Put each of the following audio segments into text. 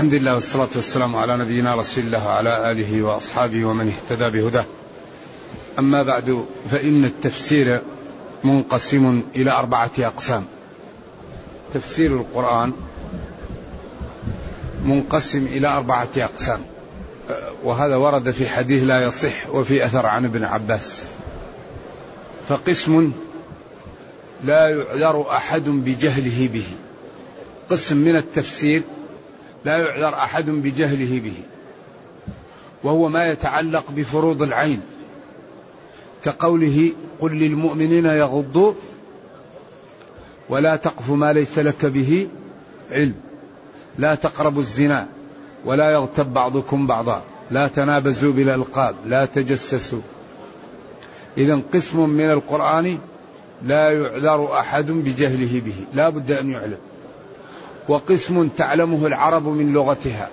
الحمد لله والصلاة والسلام على نبينا رسول الله وعلى آله وأصحابه ومن اهتدى بهداه. أما بعد فإن التفسير منقسم إلى أربعة أقسام. تفسير القرآن منقسم إلى أربعة أقسام. وهذا ورد في حديث لا يصح وفي أثر عن ابن عباس. فقسم لا يعذر أحد بجهله به. قسم من التفسير لا يعذر أحد بجهله به. وهو ما يتعلق بفروض العين. كقوله قل للمؤمنين يغضوا ولا تقف ما ليس لك به علم. لا تقربوا الزنا ولا يغتب بعضكم بعضا. لا تنابزوا بالألقاب. لا تجسسوا. اذا قسم من القرآن لا يعذر أحد بجهله به. لا بد أن يعلم. وقسم تعلمه العرب من لغتها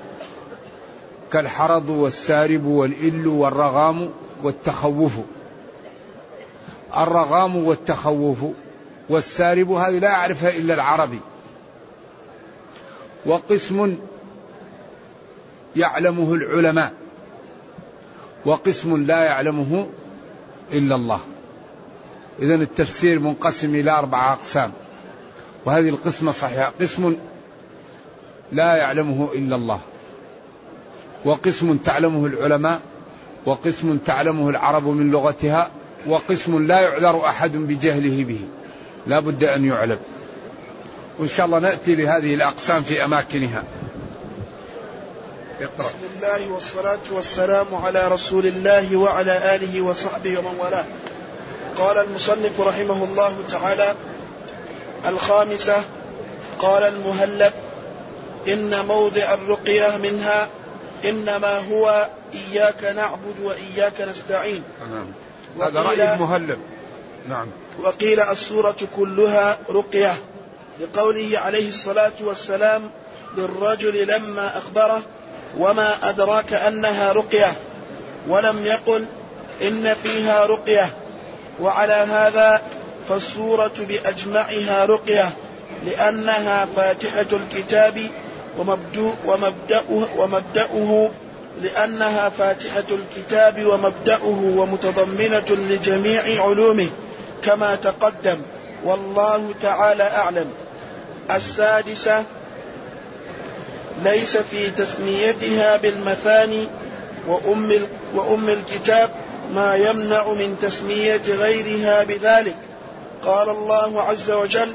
كالحرض والسارب والإل والرغام والتخوف. الرغام والتخوف والسارب هذه لا يعرفها إلا العربي. وقسم يعلمه العلماء وقسم لا يعلمه إلا الله. إذا التفسير منقسم إلى أربعة أقسام وهذه القسمة صحيحة. قسم لا يعلمه إلا الله. وقسم تعلمه العلماء وقسم تعلمه العرب من لغتها وقسم لا يعذر أحد بجهله به. لا بد أن يعلم. وإن شاء الله نأتي لهذه الأقسام في أماكنها. اقرأ. بسم الله والصلاة والسلام على رسول الله وعلى آله وصحبه ومن والاه. قال المصنف رحمه الله تعالى الخامسة قال المهلب إن موضع الرقية منها إنما هو إياك نعبد وإياك نستعين. نعم. هذا رأي المهلب نعم. وقيل السورة كلها رقية لقوله عليه الصلاة والسلام للرجل لما أخبره وما أدراك أنها رقية ولم يقل إن فيها رقية. وعلى هذا فالسورة بأجمعها رقية لأنها فاتحة الكتاب ومبدأه, ومبدأه لأنها فاتحة الكتاب ومبدأه ومتضمنة لجميع علومه كما تقدم. والله تعالى أعلم. السادسة ليس في تسميتها بالمثاني وأم, وأم الكتاب ما يمنع من تسمية غيرها بذلك. قال الله عز وجل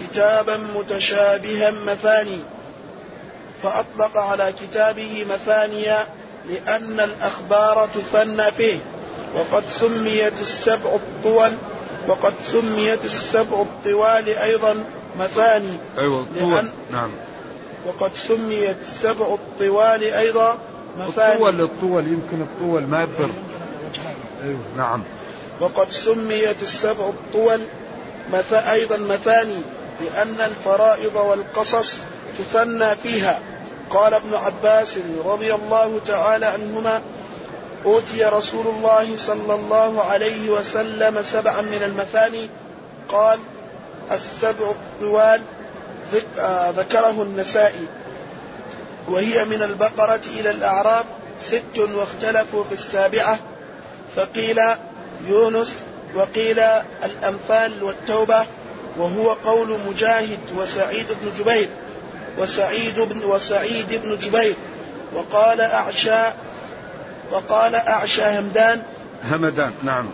كتابا متشابها مثاني. فأطلق على كتابه مثانيا لأن الأخبار تثنى فيه. وقد سميت السبع الطول وقد سميت السبع الطوال أيضا مثاني. أيوة الطول. نعم. وقد سميت السبع الطوال أيضا مثاني. الطول الطول يمكن الطول ما يضر أيوة نعم. وقد سميت السبع الطول أيضا مثاني لأن الفرائض والقصص تثنى فيها. قال ابن عباس رضي الله تعالى عنهما أوتي رسول الله صلى الله عليه وسلم سبعا من المثاني قال السبع الطوال آه، ذكره النسائي وهي من البقرة إلى الأعراب ست واختلفوا في السابعة فقيل يونس وقيل الأنفال والتوبة وهو قول مجاهد وسعيد بن جبير. وسعيد بن وسعيد بن جبير وقال أعشى وقال أعشى همدان. همدان نعم.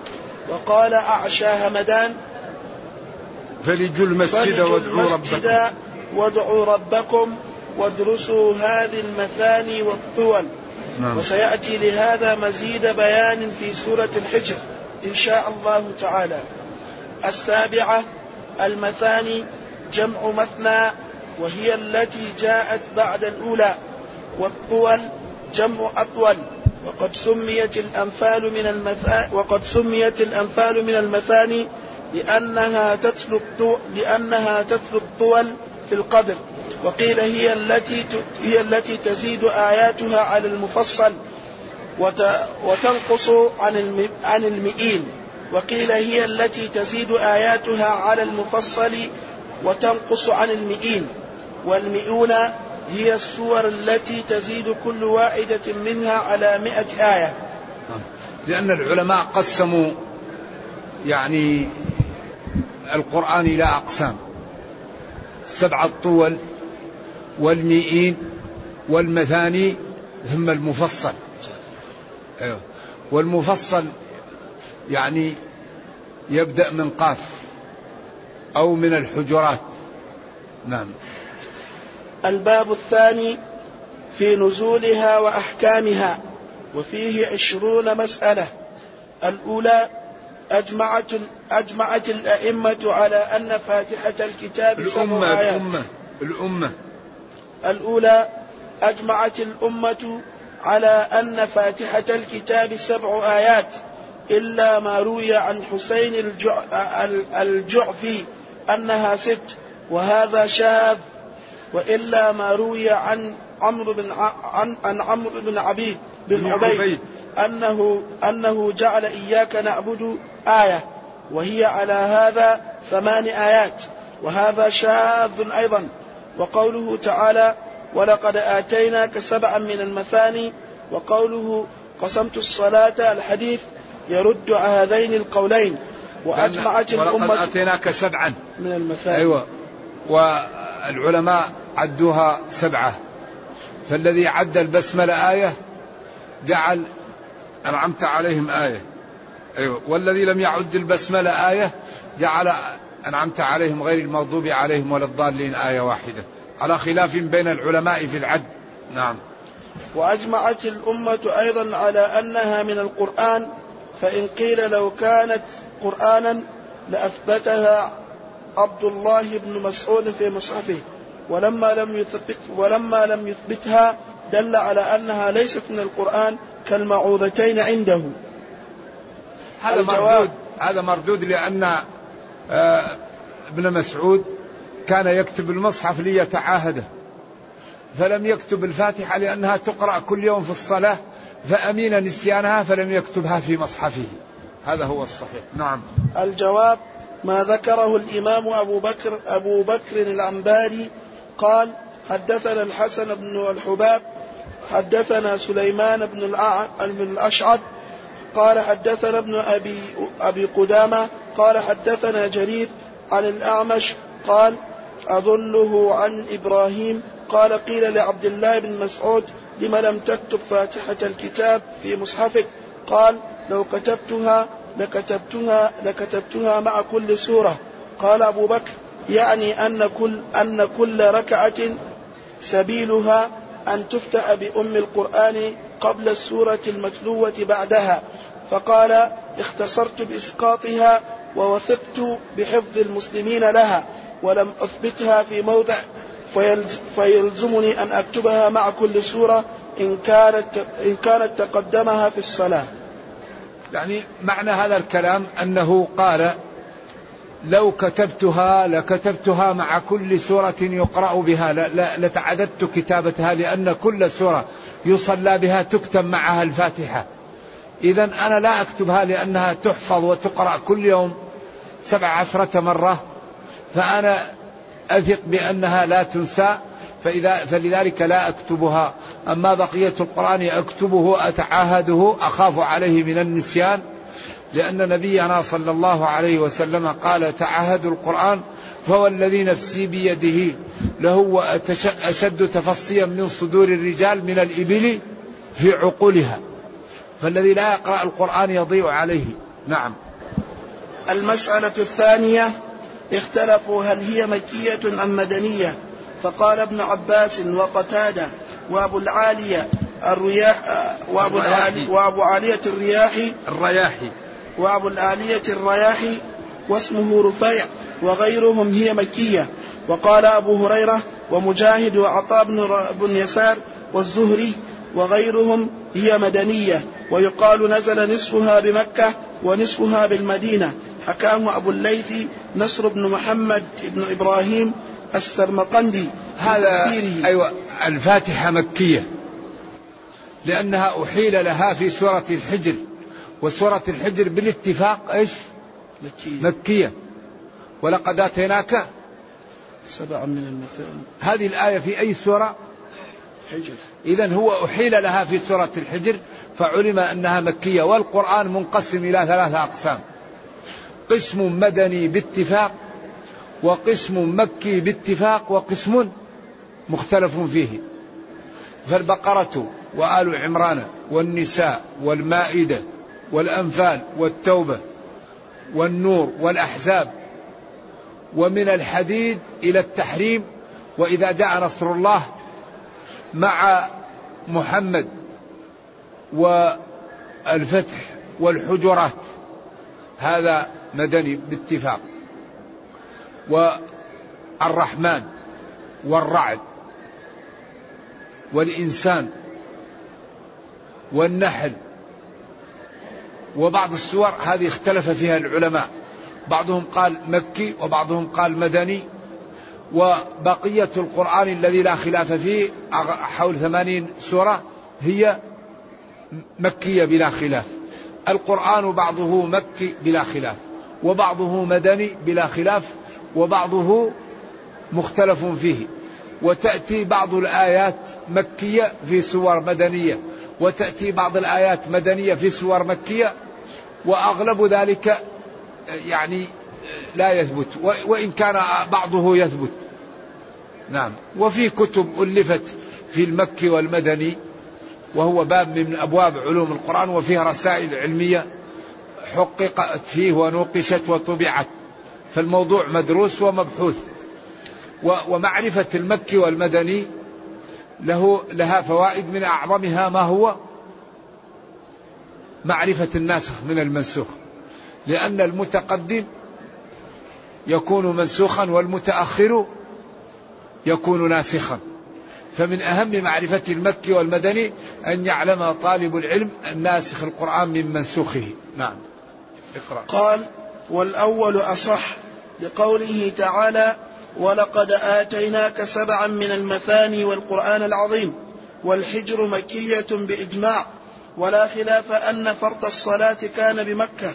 وقال أعشى همدان. فلجوا المسجد وادعوا ربكم. وادعوا ربكم وادرسوا هذه المثاني والطول. نعم. وسيأتي لهذا مزيد بيان في سورة الحجر إن شاء الله تعالى. السابعة المثاني جمع مثنى وهي التي جاءت بعد الأولى والطول جمع أطول. وقد سميت الأنفال من وقد سميت الأنفال من المثاني لأنها تتلو لأنها تتلو الطول في القدر. وقيل هي التي هي التي تزيد آياتها على المفصل وتنقص عن عن المئين. وقيل هي التي تزيد آياتها على المفصل وتنقص عن المئين. والمئون هي السور التي تزيد كل واحدة منها على مئة آية. لأن العلماء قسموا يعني القرآن إلى أقسام. سبعة طول والمئين والمثاني ثم المفصل. أيوه. والمفصل يعني يبدأ من قاف أو من الحجرات. نعم. الباب الثاني في نزولها وأحكامها وفيه عشرون مسألة. الأولى أجمعت أجمعت الأئمة على أن فاتحة الكتاب الأمة سبع آيات. الأمة الأمة. الأولى أجمعت الأمة على أن فاتحة الكتاب سبع آيات إلا ما روي عن حسين الجع... الجعفي أنها ست وهذا شاذ وإلا ما روي عن عمرو بن. عن عن عمرو بن عبيد بن عبيد أنه أنه جعل إياك نعبد آية وهي على هذا ثمان آيات وهذا شاذ أيضا. وقوله تعالى ولقد آتيناك سبعا من المثاني وقوله قسمت الصلاة الحديث يرد هذين القولين وأجمعت الأمة ولقد آتيناك سبعا. من المثاني. أيوة. والعلماء عدوها سبعة. فالذي عد البسملة آية جعل أنعمت عليهم آية. أيوة. والذي لم يعد البسملة آية جعل أنعمت عليهم غير المغضوب عليهم ولا الضالين آية واحدة. على خلاف بين العلماء في العد. نعم. وأجمعت الأمة أيضا على أنها من القرآن فإن قيل لو كانت قرآنا لأثبتها عبد الله بن مسعود في مصحفه. ولما لم يثبت ولما لم يثبتها دل على أنها ليست من القرآن كالمعوذتين عنده. هذا مردود. هذا مردود لأن آه، ابن مسعود كان يكتب المصحف ليتعاهده. فلم يكتب الفاتحة لأنها تقرأ كل يوم في الصلاة فأمين نسيانها فلم يكتبها في مصحفه. هذا هو الصحيح. نعم. الجواب ما ذكره الإمام أبو بكر أبو بكر العنباري قال حدثنا الحسن بن الحباب حدثنا سليمان بن الأشعث قال حدثنا ابن أبي, أبي قدامة قال حدثنا جرير عن الأعمش قال أظنه عن إبراهيم قال قيل لعبد الله بن مسعود لم لم تكتب فاتحة الكتاب في مصحفك؟ قال لو كتبتها لكتبتها لكتبتها مع كل سورة. قال أبو بكر يعني أن كل أن كل ركعة سبيلها أن تفتح بأم القرآن قبل السورة المتلوة بعدها فقال اختصرت بإسقاطها ووثقت بحفظ المسلمين لها ولم أثبتها في موضع فيلزمني أن أكتبها مع كل سورة إن كانت إن كانت تقدمها في الصلاة. يعني معنى هذا الكلام أنه قال لو كتبتها لكتبتها مع كل سورة يقرأ بها. لتعددت كتابتها لأن كل سورة يصلى بها تكتب معها الفاتحة. إذا أنا لا أكتبها لأنها تحفظ وتقرأ كل يوم سبع عشرة مرة. فأنا أثق بأنها لا تنسى فإذا فلذلك لا أكتبها. أما بقية القرآن أكتبه أتعاهده أخاف عليه من النسيان. لأن نبينا صلى الله عليه وسلم قال تعاهدوا القرآن فهو الذي نفسي بيده له أشد تفصيا من صدور الرجال من الإبل في عقولها. فالذي لا يقرأ القرآن يضيع عليه. نعم. المسألة الثانية اختلفوا هل هي مكية أم مدنية. فقال ابن عباس وقتادة وأبو العالية الرياح وأبو العالي وأبو عالية الرياحي. الرياحي. وأبو العالية الرياحي واسمه رفيع وغيرهم هي مكية. وقال أبو هريرة ومجاهد وعطاء بن يسار والزهري وغيرهم هي مدنية. ويقال نزل نصفها بمكة ونصفها بالمدينة. حكاه أبو الليث نصر بن محمد بن إبراهيم السرمقندي هذا أيوة الفاتحة مكية. لأنها أحيل لها في سورة الحجر. وسورة الحجر بالاتفاق إيش؟ مكية, مكية. ولقد آتيناك سبعا من المثاني هذه الآية في أي سورة؟ الحجر إذا هو أحيل لها في سورة الحجر فعلم أنها مكية والقرآن منقسم إلى ثلاثة أقسام. قسم مدني باتفاق وقسم مكي باتفاق وقسم مختلف فيه. فالبقرة وآل عمران والنساء والمائدة والأنفال والتوبة والنور والأحزاب. ومن الحديد إلى التحريم وإذا جاء نصر الله مع محمد والفتح والحجرات هذا مدني باتفاق. والرحمن والرعد والإنسان والنحل وبعض السور هذه اختلف فيها العلماء. بعضهم قال مكي وبعضهم قال مدني. وبقية القرآن الذي لا خلاف فيه حول ثمانين سورة هي مكية بلا خلاف. القرآن بعضه مكي بلا خلاف وبعضه مدني بلا خلاف وبعضه مختلف فيه. وتأتي بعض الآيات مكية في سور مدنية وتأتي بعض الآيات مدنية في سور مكية وأغلب ذلك يعني لا يثبت. وإن كان بعضه يثبت. نعم. وفي كتب ألفت في المكي والمدني وهو باب من أبواب علوم القرآن وفيه رسائل علمية حققت فيه ونوقشت وطبعت. فالموضوع مدروس ومبحوث. ومعرفة المكي والمدني له لها فوائد من أعظمها ما هو معرفة الناسخ من المنسوخ. لأن المتقدم يكون منسوخا والمتأخر يكون ناسخا. فمن أهم معرفة المكي والمدني أن يعلم طالب العلم الناسخ القرآن من منسوخه. نعم. اقرأ. قال والأول أصح لقوله تعالى ولقد آتيناك سبعا من المثاني والقرآن العظيم والحجر مكية بإجماع ولا خلاف أن فرض الصلاة كان بمكة.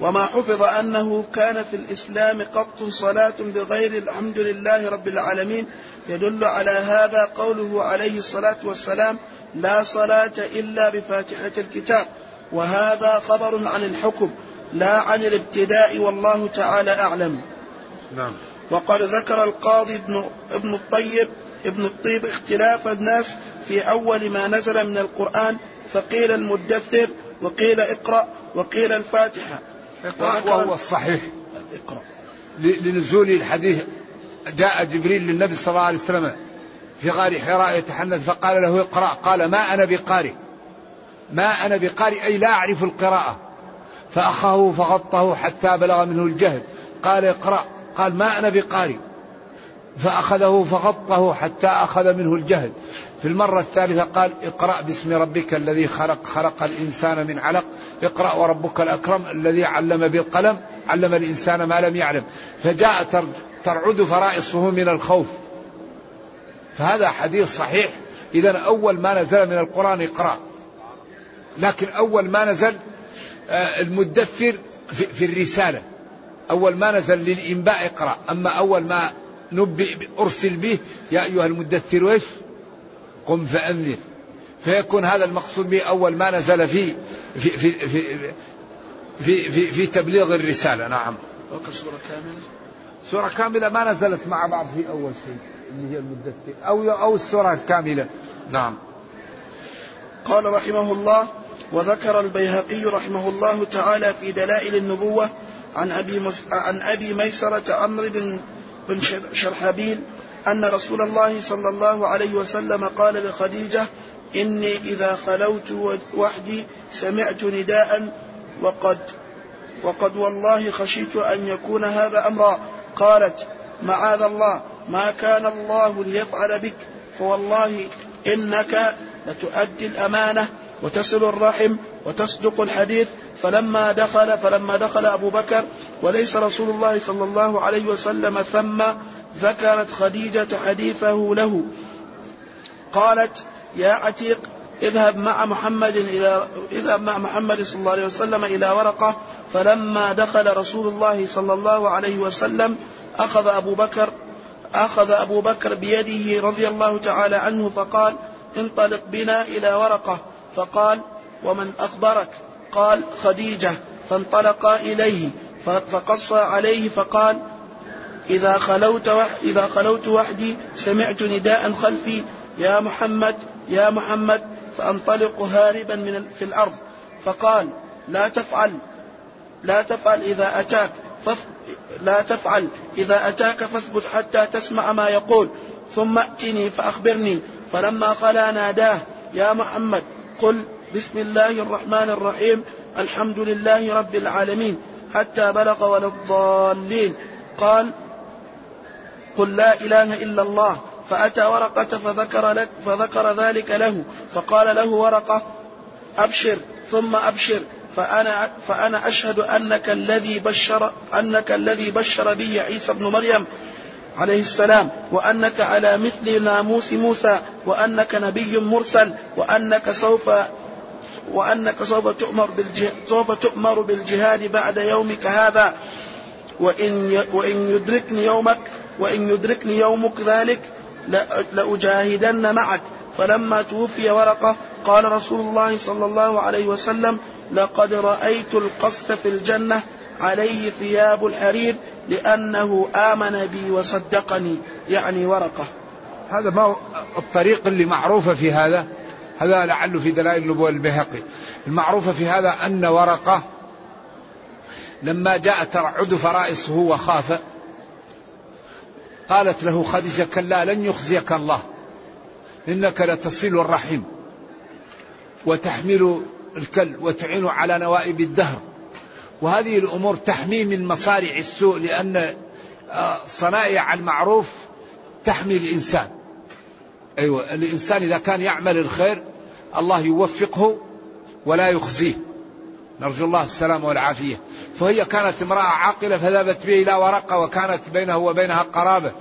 وما حفظ أنه كان في الإسلام قط صلاة بغير الحمد لله رب العالمين. يدل على هذا قوله عليه الصلاة والسلام لا صلاة إلا بفاتحة الكتاب وهذا خبر عن الحكم لا عن الابتداء والله تعالى أعلم. نعم. وقد ذكر القاضي ابن, ابن الطيب ابن الطيب اختلاف الناس في أول ما نزل من القرآن فقيل المدثر وقيل اقرأ وقيل الفاتحة. اقرأ وهو الصحيح. اقرأ. لنزول الحديث جاء جبريل للنبي صلى الله عليه وسلم في غار حراء يتحنث فقال له اقرأ. قال ما أنا بقارئ. ما أنا بقارئ أي لا أعرف القراءة. فأخاه فغطه حتى بلغ منه الجهل. قال اقرأ. قال ما أنا بقارئ. فأخذه فغطه حتى أخذ منه الجهل. في المرة الثالثة قال اقرأ باسم ربك الذي خلق خلق الإنسان من علق. اقرأ وربك الأكرم الذي علم بالقلم علم الإنسان ما لم يعلم. فجاء ترعد فرائصه من الخوف. فهذا حديث صحيح. إذا أول ما نزل من القرآن اقرأ. لكن أول ما نزل آه، المدثر في الرسالة. أول ما نزل للإنباء اقرأ. أما أول ما نبئ أرسل به يا أيها المدثر وإيش قم فأنذر فيكون هذا المقصود به أول ما نزل في في في في في, في, في تبليغ الرسالة. نعم. سورة كاملة؟ سورة كاملة ما نزلت مع بعض في أول شيء اللي هي المدثر أو أو السورة الكاملة. نعم. قال رحمه الله وذكر البيهقي رحمه الله تعالى في دلائل النبوة عن أبي, مس... عن أبي ميسرة عمرو بن بن شرحبيل أن رسول الله صلى الله عليه وسلم قال لخديجة إني إذا خلوت وحدي سمعت نداء وقد وقد والله خشيت أن يكون هذا أمرا. قالت معاذ الله ما كان الله ليفعل بك فوالله إنك لتؤدي الأمانة وتصل الرحم وتصدق الحديث. فلما دخل فلما دخل أبو بكر وليس رسول الله صلى الله عليه وسلم ثم ذكرت خديجة حديثه له. قالت يا عتيق اذهب مع محمد إلى اذهب مع محمد صلى الله عليه وسلم إلى ورقة فلما دخل رسول الله صلى الله عليه وسلم أخذ أبو بكر فأخذ أبو بكر بيده رضي الله تعالى عنه فقال انطلق بنا إلى ورقة. فقال ومن أخبرك؟ قال خديجة. فانطلقا إليه فقص عليه فقال إذا خلوت إذا خلوت وحدي سمعت نداء خلفي يا محمد يا محمد فأنطلق هاربا من في الأرض. فقال لا تفعل لا تفعل إذا أتاك لا تفعل إذا أتاك فاثبت حتى تسمع ما يقول. ثم أتني فأخبرني. فلما خلا ناداه يا محمد قل بسم الله الرحمن الرحيم الحمد لله رب العالمين حتى بلغ ولا الضالين. قال قل لا إله إلا الله فأتى ورقة فذكر, لك فذكر ذلك له فقال له ورقة أبشر ثم أبشر فأنا فأنا أشهد أنك الذي بشر أنك الذي بشر به عيسى ابن مريم عليه السلام وأنك على مثل ناموس موسى وأنك نبي مرسل وأنك سوف وأنك سوف تؤمر سوف تؤمر بالجهاد بعد يومك هذا وإن وإن يدركني يومك وإن يدركني يومك ذلك لأجاهدن معك. فلما توفي ورقة قال رسول الله صلى الله عليه وسلم لقد رأيت القص في الجنة عليه ثياب الحرير لأنه آمن بي وصدقني. يعني ورقة. هذا ما الطريق اللي معروفة في هذا. هذا لعله في دلائل النبوة البيهقي. المعروفة في هذا أن ورقة لما جاء ترعد فرائصه وخاف قالت له خديجة كلا لن يخزيك الله. إنك لتصل الرحم وتحمل الكل وتعين على نوائب الدهر. وهذه الأمور تحمي من مصارع السوء لأن آه، صنائع المعروف تحمي الإنسان. أيوة الإنسان إذا كان يعمل الخير الله يوفقه ولا يخزيه. نرجو الله السلامة والعافية. فهي كانت امرأة عاقلة فذهبت به إلى ورقة وكانت بينه وبينها قرابة.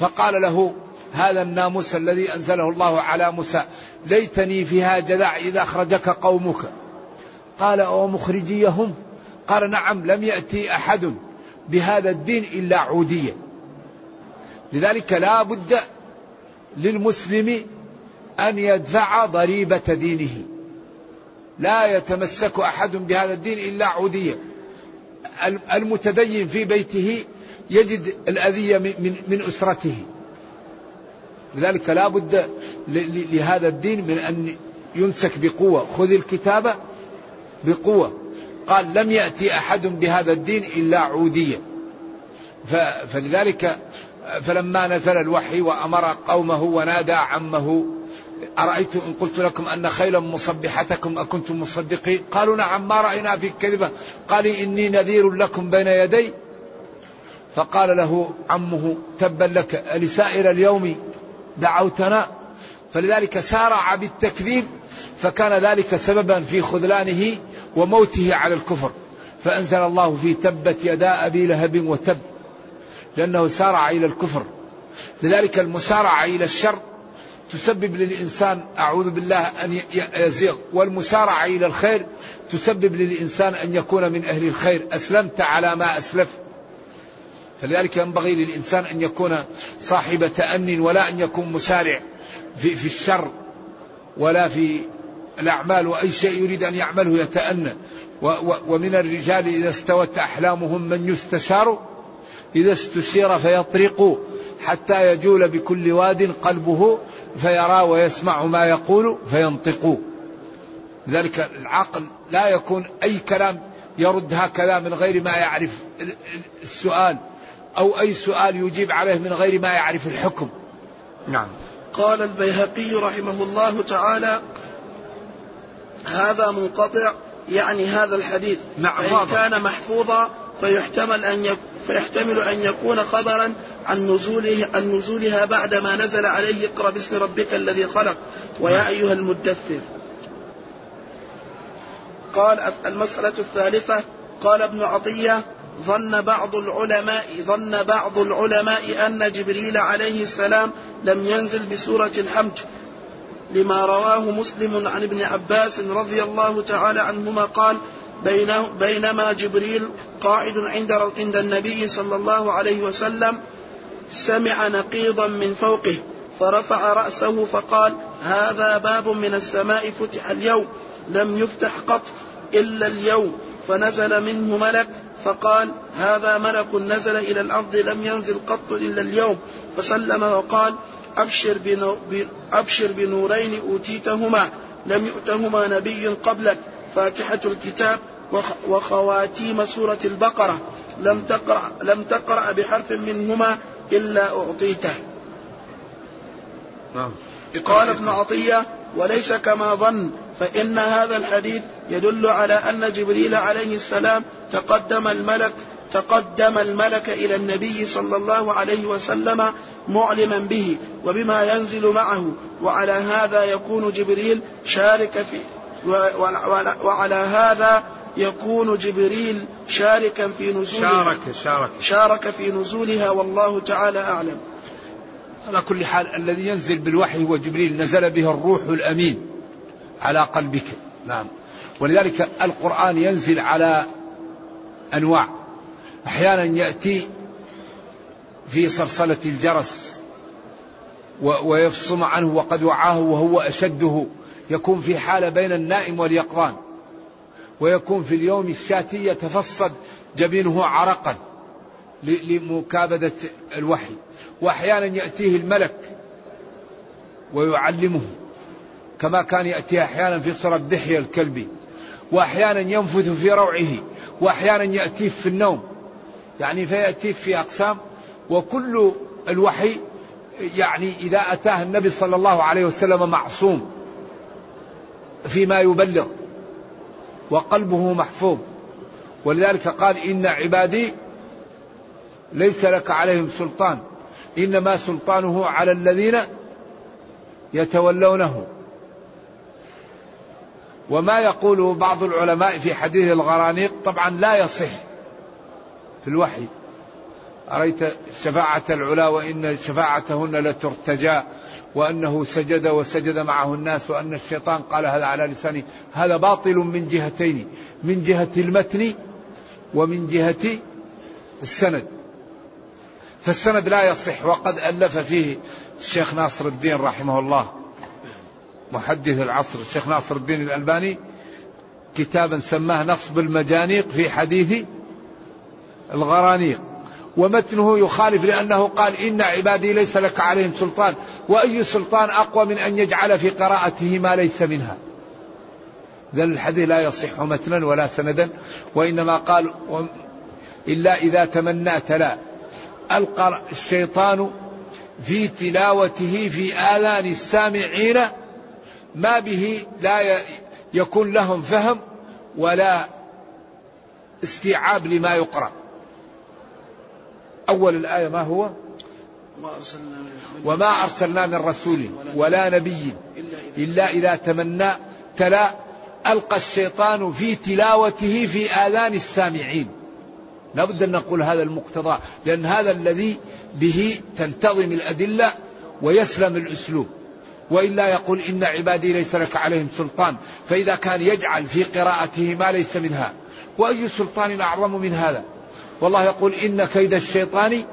فقال له هذا الناموس الذي أنزله الله على موسى ليتني فيها جذع إذا أخرجك قومك. قال أو مخرجيهم؟ قال نعم لم يأتي أحد بهذا الدين إلا عودية. لذلك لا بد للمسلم أن يدفع ضريبة دينه. لا يتمسك أحد بهذا الدين إلا عودية. المتدين في بيته يجد الأذية من, أسرته. لذلك لا بد لهذا الدين من أن يمسك بقوة. خذ الكتاب بقوة. قال لم يأتي أحد بهذا الدين إلا عودية. فلذلك فلما نزل الوحي وأمر قومه ونادى عمه أرأيت إن قلت لكم أن خيلا مصبحتكم أكنتم مصدقين؟ قالوا نعم ما رأينا في كذبة قال إني نذير لكم بين يدي. فقال له عمه تبا لك ألسائر اليوم دعوتنا؟ فلذلك سارع بالتكذيب فكان ذلك سببا في خذلانه وموته على الكفر. فأنزل الله في تبت يدا أبي لهب وتب لأنه سارع إلى الكفر. لذلك المسارعة إلى الشر تسبب للإنسان أعوذ بالله أن يزيغ. والمسارعة إلى الخير تسبب للإنسان أن يكون من أهل الخير. أسلمت على ما أسلف فلذلك ينبغي للإنسان أن يكون صاحب تأن ولا أن يكون مسارع في, في الشر ولا في الأعمال. وأي شيء يريد أن يعمله يتأنى. ومن الرجال إذا استوت أحلامهم من يستشار إذا استشير فيطرق حتى يجول بكل واد قلبه فيرى ويسمع ما يقول فينطق. لذلك العقل لا يكون أي كلام يرد هكذا من غير ما يعرف السؤال أو أي سؤال يجيب عليه من غير ما يعرف الحكم. نعم. قال البيهقي رحمه الله تعالى هذا منقطع يعني هذا الحديث. نعم فإن كان محفوظا فيحتمل أن فيحتمل أن يكون خبرا عن نزوله عن نزولها بعد ما نزل عليه اقرأ باسم ربك الذي خلق ويا نعم. أيها المدثر قال المسألة الثالثة قال ابن عطية ظن بعض العلماء ظن بعض العلماء أن جبريل عليه السلام لم ينزل بسورة الحمد لما رواه مسلم عن ابن عباس رضي الله تعالى عنهما قال بينما جبريل قاعد عند عند النبي صلى الله عليه وسلم سمع نقيضا من فوقه فرفع رأسه فقال هذا باب من السماء فتح اليوم لم يفتح قط إلا اليوم. فنزل منه ملك فقال هذا ملك نزل إلى الأرض لم ينزل قط إلا اليوم. فسلم وقال أبشر, بنو أبشر بنورين أوتيتهما لم يؤتهما نبي قبلك فاتحة الكتاب وخواتيم سورة البقرة. لم تقرأ, لم تقرأ بحرف منهما إلا أعطيته نعم. قال ابن عطية وليس كما ظن فإن هذا الحديث يدل على أن جبريل عليه السلام تقدم الملك تقدم الملك إلى النبي صلى الله عليه وسلم معلما به وبما ينزل معه وعلى هذا يكون جبريل شارك في وعلى هذا يكون جبريل شاركا في نزولها. شارك شارك. شارك في نزولها والله تعالى أعلم. على كل حال الذي ينزل بالوحي هو جبريل نزل به الروح الأمين على قلبك. نعم. ولذلك القرآن ينزل على أنواع. أحيانا يأتي في صلصلة الجرس ويفصم عنه وقد وعاه وهو أشده. يكون في حالة بين النائم واليقظان. ويكون في اليوم الشاتي يتفصد جبينه عرقا لمكابدة الوحي. وأحيانا يأتيه الملك ويعلمه كما كان يأتي أحيانا في صورة دحية الكلبي. وأحيانا ينفث في روعه وأحيانا يأتيه في النوم. يعني فيأتيه في أقسام وكل الوحي يعني إذا أتاه النبي صلى الله عليه وسلم معصوم فيما يبلغ. وقلبه محفوظ. ولذلك قال إن عبادي ليس لك عليهم سلطان. إنما سلطانه على الذين يتولونه. وما يقوله بعض العلماء في حديث الغرانيق طبعا لا يصح في الوحي. أريت شفاعة العلا وإن شفاعتهن لترتجى. وأنه سجد وسجد معه الناس وأن الشيطان قال هذا على لسانه هذا باطل من جهتين من جهة المتن ومن جهة السند. فالسند لا يصح وقد ألف فيه الشيخ ناصر الدين رحمه الله. محدث العصر الشيخ ناصر الدين الألباني كتابا سماه نصب المجانيق في حديث الغرانيق. ومتنه يخالف لأنه قال إن عبادي ليس لك عليهم سلطان. وأي سلطان أقوى من أن يجعل في قراءته ما ليس منها. ذا الحديث لا يصح متنا ولا سندا وإنما قال إلا إذا تمنى تلا ألقى الشيطان في تلاوته في آذان السامعين ما به لا يكون لهم فهم ولا استيعاب لما يقرأ. أول الآية ما هو؟ وما أرسلنا من رسول ولا نبي إلا إذا تمنى تلا ألقى الشيطان في تلاوته في آذان السامعين. لابد أن نقول هذا المقتضى لأن هذا الذي به تنتظم الأدلة ويسلم الأسلوب. وإلا يقول إن عبادي ليس لك عليهم سلطان فإذا كان يجعل في قراءته ما ليس منها. وأي سلطان أعظم من هذا؟ والله يقول إن كيد الشيطان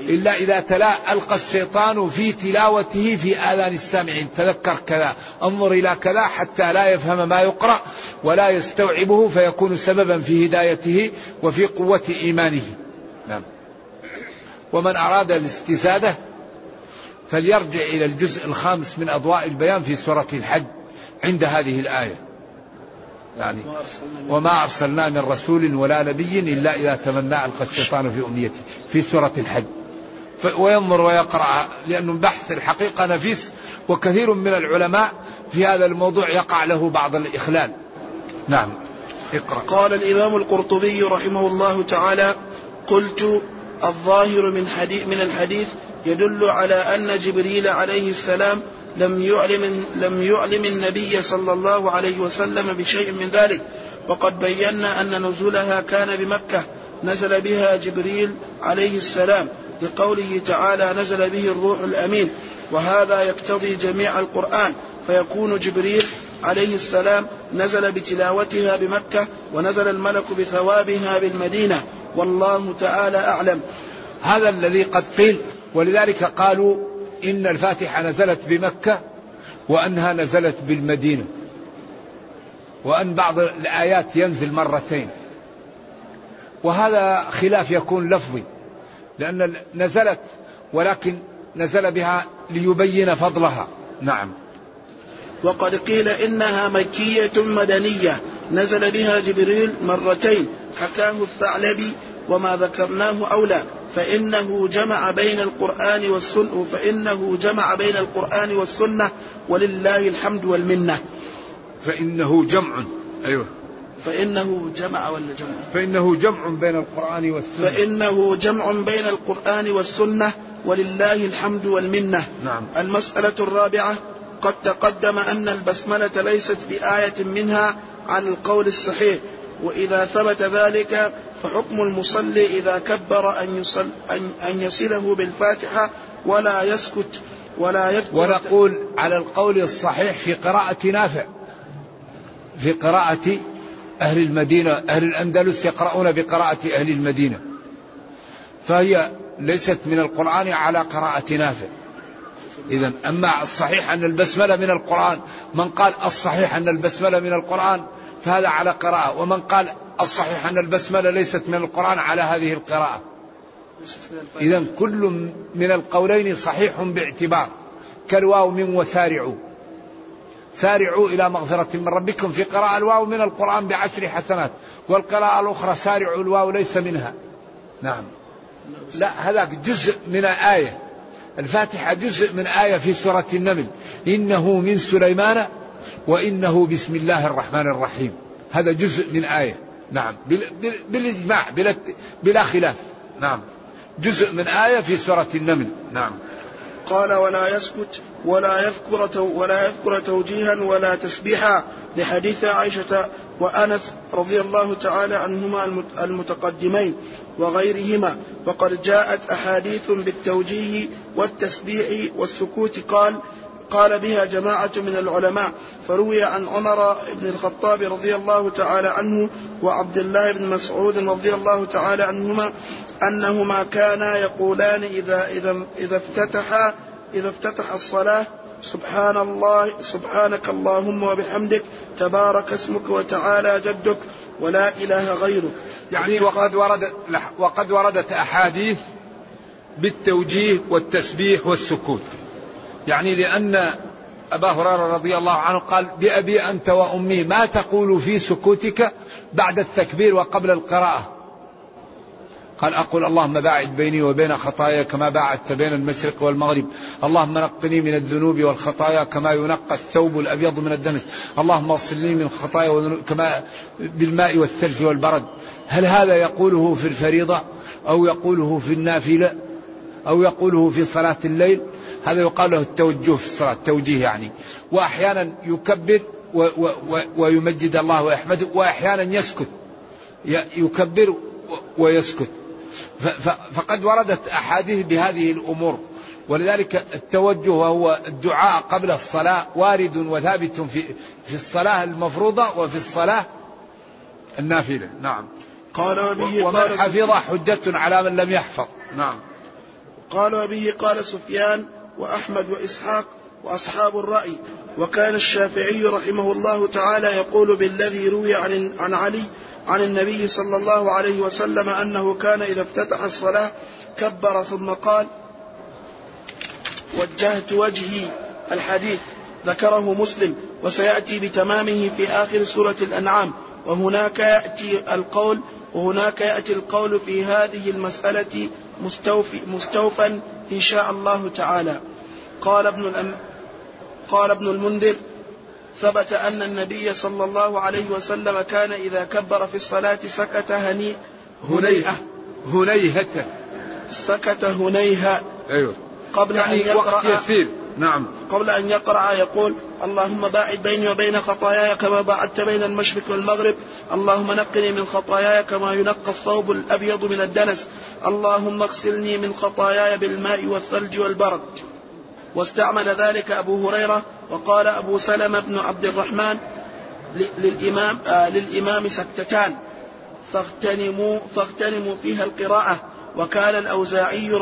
إلا إذا تلا ألقى الشيطان في تلاوته في آذان السامعين تذكر كذا انظر إلى كذا حتى لا يفهم ما يقرأ ولا يستوعبه فيكون سببا في هدايته وفي قوة إيمانه. نعم. ومن أراد الاستزادة فليرجع إلى الجزء الخامس من أضواء البيان في سورة الحج عند هذه الآية. يعني وما أرسلنا من رسول ولا نبي إلا إذا تمنى ألقى الشيطان في أمنيته في سورة الحج. وينظر ويقرأ لأنه بحث الحقيقة نفيس وكثير من العلماء في هذا الموضوع يقع له بعض الإخلال. نعم اقرأ. قال الإمام القرطبي رحمه الله تعالى قلت الظاهر من حديث من الحديث يدل على أن جبريل عليه السلام لم يعلم لم يعلم النبي صلى الله عليه وسلم بشيء من ذلك. وقد بينا أن نزولها كان بمكة. نزل بها جبريل عليه السلام. لقوله تعالى نزل به الروح الأمين. وهذا يقتضي جميع القرآن. فيكون جبريل عليه السلام نزل بتلاوتها بمكة. ونزل الملك بثوابها بالمدينة. والله تعالى أعلم. هذا الذي قد قيل. ولذلك قالوا إن الفاتحة نزلت بمكة وأنها نزلت بالمدينة. وأن بعض الآيات ينزل مرتين. وهذا خلاف يكون لفظي. لأن نزلت ولكن نزل بها ليبين فضلها. نعم. وقد قيل إنها مكية مدنية. نزل بها جبريل مرتين. حكاه الثعلبي وما ذكرناه أولى. فإنه جمع بين القرآن والسنة فإنه جمع بين القرآن والسنة ولله الحمد والمنة. فإنه جمع أيوه. فإنه جمع ولا جمع؟ فإنه جمع بين القرآن والسنة. فإنه جمع بين القرآن والسنة ولله الحمد والمنة. نعم. المسألة الرابعة قد تقدم أن البسملة ليست بآية منها على القول الصحيح وإذا ثبت ذلك فحكم المصلي إذا كبر أن, يصل أن, أن يصله بالفاتحة ولا يسكت ولا يذكر ونقول على القول الصحيح في قراءة نافع. في قراءة أهل المدينة أهل الأندلس يقرؤون بقراءة أهل المدينة. فهي ليست من القرآن على قراءة نافع. إذا أما الصحيح أن البسملة من القرآن من قال الصحيح أن البسملة من القرآن فهذا على قراءة. ومن قال الصحيح أن البسملة ليست من القرآن على هذه القراءة. إذا كل من القولين صحيح باعتبار. كالواو من وسارعوا. سارعوا إلى مغفرة من ربكم في قراءة الواو من القرآن بعشر حسنات. والقراءة الأخرى سارعوا الواو ليس منها. نعم. لا هذاك جزء من آية الفاتحة جزء من آية في سورة النمل. إنه من سليمان وإنه بسم الله الرحمن الرحيم. هذا جزء من آية. نعم. بالإجماع بلا, بلا خلاف. نعم. جزء من آية في سورة النمل. نعم. قال ولا يسكت ولا يذكر ولا يذكر توجيها ولا تسبيحا لحديث عائشة وأنس رضي الله تعالى عنهما المتقدمين وغيرهما. وقد جاءت أحاديث بالتوجيه والتسبيح والسكوت. قال قال بها جماعة من العلماء فروي عن عمر بن الخطاب رضي الله تعالى عنه وعبد الله بن مسعود رضي الله تعالى عنهما أنهما كانا يقولان إذا إذا إذا افتتحا إذا افتتح الصلاة سبحان الله سبحانك اللهم وبحمدك تبارك اسمك وتعالى جدك ولا إله غيرك. يعني وقد ورد وقد وردت أحاديث بالتوجيه والتسبيح والسكوت. يعني لأن أبا هريرة رضي الله عنه قال بأبي أنت وأمي ما تقول في سكوتك بعد التكبير وقبل القراءة؟ قال أقول اللهم باعد بيني وبين خطايا كما باعدت بين المشرق والمغرب. اللهم نقني من الذنوب والخطايا كما ينقى الثوب الأبيض من الدنس. اللهم اغسلني من خطايا كما بالماء والثلج والبرد. هل هذا يقوله في الفريضة أو يقوله في النافلة أو يقوله في صلاة الليل؟ هذا يقال له التوجه في الصلاة التوجيه يعني. وأحيانا يكبر و و و ويمجد الله ويحمده وأحيانا يسكت. يكبر ويسكت. فقد وردت أحاديث بهذه الأمور. ولذلك التوجه وهو الدعاء قبل الصلاة وارد وثابت في في الصلاة المفروضة وفي الصلاة النافلة. نعم. قال وبه ومن قال حفظ حجة على من لم يحفظ. نعم. قال وبه قال سفيان وأحمد وإسحاق وأصحاب الرأي. وكان الشافعي رحمه الله تعالى يقول بالذي روي عن عن علي عن النبي صلى الله عليه وسلم أنه كان إذا افتتح الصلاة كبر ثم قال وجهت وجهي الحديث ذكره مسلم وسيأتي بتمامه في آخر سورة الأنعام. وهناك يأتي القول وهناك يأتي القول في هذه المسألة مستوفي مستوفا إن شاء الله تعالى. قال ابن الأم قال ابن المنذر ثبت أن النبي صلى الله عليه وسلم كان إذا كبر في الصلاة سكت هني هنيئة. هنيهة سكت هنيها أيوه. قبل أن يعني يقرأ وقت يسير. نعم. قبل أن يقرأ يقول اللهم باعد بيني وبين خطاياي كما باعدت بين المشرق والمغرب. اللهم نقني من خطاياي كما ينقى الثوب الأبيض من الدنس. اللهم اغسلني من خطاياي بالماء والثلج والبرد. واستعمل ذلك أبو هريرة وقال أبو سلمة بن عبد الرحمن للإمام, آه للإمام سكتتان. فاغتنموا, فاغتنموا فيها القراءة. وكان الأوزاعي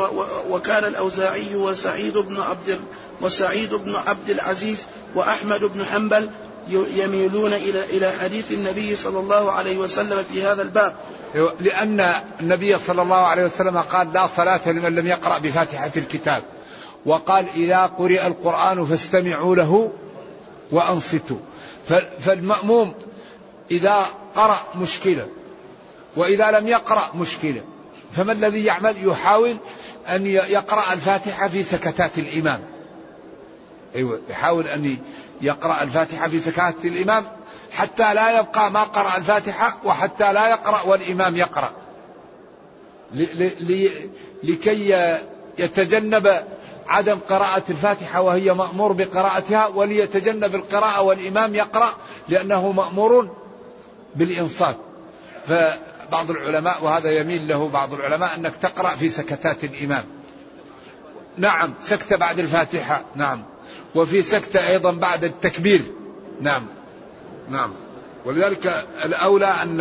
وكان الأوزاعي وسعيد بن عبد وسعيد بن عبد العزيز وأحمد بن حنبل يميلون إلى إلى حديث النبي صلى الله عليه وسلم في هذا الباب. لأن النبي صلى الله عليه وسلم قال لا صلاة لمن لم يقرأ بفاتحة الكتاب. وقال إذا قرئ القرآن فاستمعوا له وأنصتوا. فالمأموم إذا قرأ مشكلة وإذا لم يقرأ مشكلة فما الذي يعمل؟ يحاول أن يقرأ الفاتحة في سكتات الإمام. أيوة يحاول أن يقرأ الفاتحة في سكتات الإمام حتى لا يبقى ما قرأ الفاتحة وحتى لا يقرأ والإمام يقرأ. لكي يتجنب عدم قراءة الفاتحة وهي مأمور بقراءتها وليتجنب القراءة والإمام يقرأ لأنه مأمور بالإنصات. فبعض العلماء وهذا يميل له بعض العلماء أنك تقرأ في سكتات الإمام. نعم سكتة بعد الفاتحة نعم. وفي سكتة أيضا بعد التكبير نعم. نعم. ولذلك الأولى أن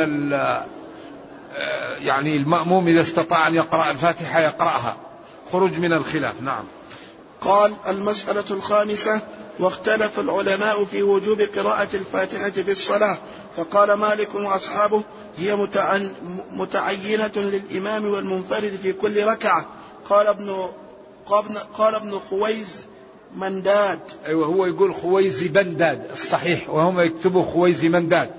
يعني المأموم إذا استطاع أن يقرأ الفاتحة يقرأها. خروج من الخلاف. نعم. قال المسألة الخامسة واختلف العلماء في وجوب قراءة الفاتحة في الصلاة فقال مالك وأصحابه هي متعينة للإمام والمنفرد في كل ركعة. قال ابن قال ابن خويز منداد. أيوة هو يقول خويزي بنداد الصحيح. وهم يكتبوا خويزي منداد.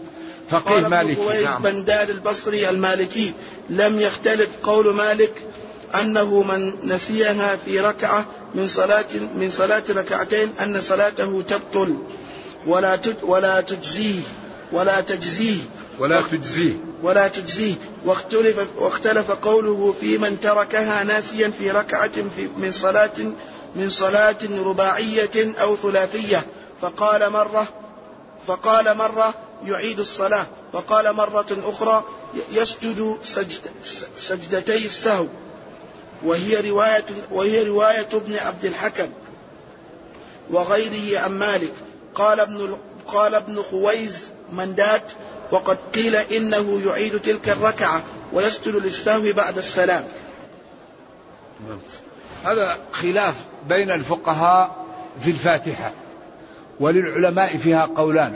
فقيه مالكي. خويز نعم. بنداد البصري المالكي. لم يختلف قول مالك أنه من نسيها في ركعة من صلاة من صلاة ركعتين أن صلاته تبطل. ولا ولا تجزيه. ولا تجزيه. ولا تجزيه. ولا تجزيه. واختلف واختلف قوله في من تركها ناسيا في ركعة في من صلاة من صلاة رباعية أو ثلاثية. فقال مرة فقال مرة يعيد الصلاة. وقال مرة أخرى يسجد سجد سجدتي السهو. وهي رواية وهي رواية ابن عبد الحكم وغيره عن مالك. قال ابن قال ابن خويز مندات وقد قيل إنه يعيد تلك الركعة ويسجد للسهو بعد السلام. هذا خلاف بين الفقهاء في الفاتحة وللعلماء فيها قولان.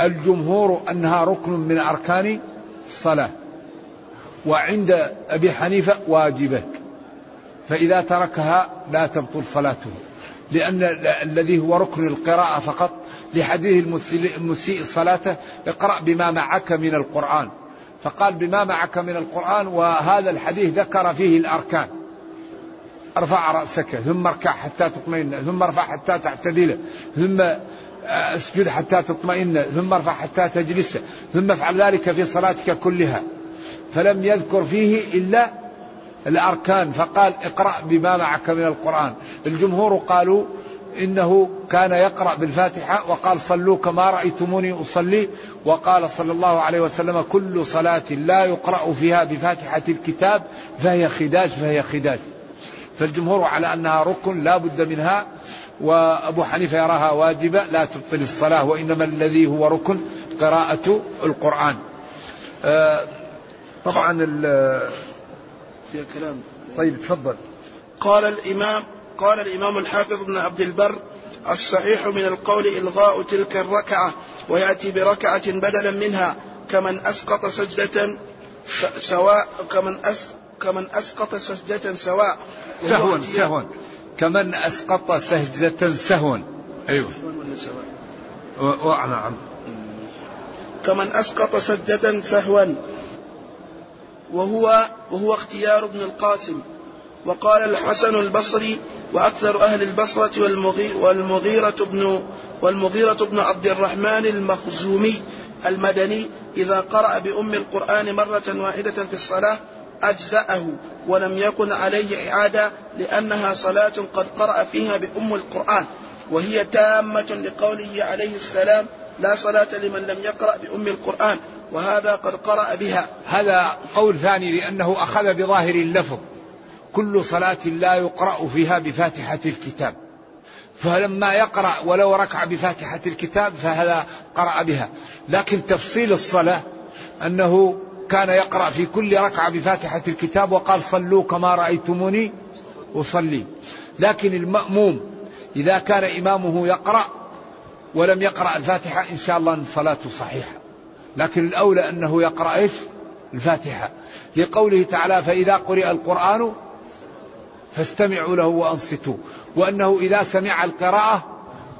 الجمهور أنها ركن من أركان الصلاة وعند أبي حنيفة واجبة فإذا تركها لا تبطل صلاته لأن الذي هو ركن القراءة فقط لحديث المسيء صلاته اقرأ بما معك من القرآن فقال بما معك من القرآن وهذا الحديث ذكر فيه الأركان ارفع رأسك ثم اركع حتى تطمئن ثم ارفع حتى تعتدل ثم اسجد حتى تطمئن ثم ارفع حتى تجلس ثم افعل ذلك في صلاتك كلها. فلم يذكر فيه إلا الأركان فقال اقرأ بما معك من القرآن. الجمهور قالوا إنه كان يقرأ بالفاتحة وقال صلوا كما رأيتموني أصلي. وقال صلى الله عليه وسلم كل صلاة لا يقرأ فيها بفاتحة الكتاب فهي خداج فهي خداج فالجمهور على أنها ركن لا بد منها وأبو حنيفة يراها واجبة لا تبطل الصلاة وإنما الذي هو ركن قراءة القرآن. آه طبعا فيها كلام. طيب تفضل. قال الإمام قال الإمام الحافظ بن عبد البر الصحيح من القول إلغاء تلك الركعة ويأتي بركعة بدلا منها كمن أسقط سجدة سواء كمن أس كمن أسقط سجدة سواء. سهوا سهوا كمن أسقط سجدة سهوا أيوه. نعم. كمن أسقط سجدة سهوا وهو وهو اختيار ابن القاسم. وقال الحسن البصري وأكثر أهل البصرة والمغيرة بن والمغيرة بن عبد الرحمن المخزومي المدني إذا قرأ بأم القرآن مرة واحدة في الصلاة أجزأه. ولم يكن عليه إعادة لأنها صلاة قد قرأ فيها بأم القرآن وهي تامة لقوله عليه السلام لا صلاة لمن لم يقرأ بأم القرآن وهذا قد قرأ بها. هذا قول ثاني لأنه أخذ بظاهر اللفظ كل صلاة لا يقرأ فيها بفاتحة الكتاب. فلما يقرأ ولو ركع بفاتحة الكتاب فهذا قرأ بها. لكن تفصيل الصلاة أنه كان يقرأ في كل ركعة بفاتحة الكتاب وقال صلوا كما رأيتموني أصلي. لكن المأموم إذا كان إمامه يقرأ ولم يقرأ الفاتحة إن شاء الله صلاته صحيحة. لكن الأولى أنه يقرأ إيش؟ الفاتحة. لقوله تعالى فإذا قرئ القرآن فاستمعوا له وأنصتوا. وأنه إذا سمع القراءة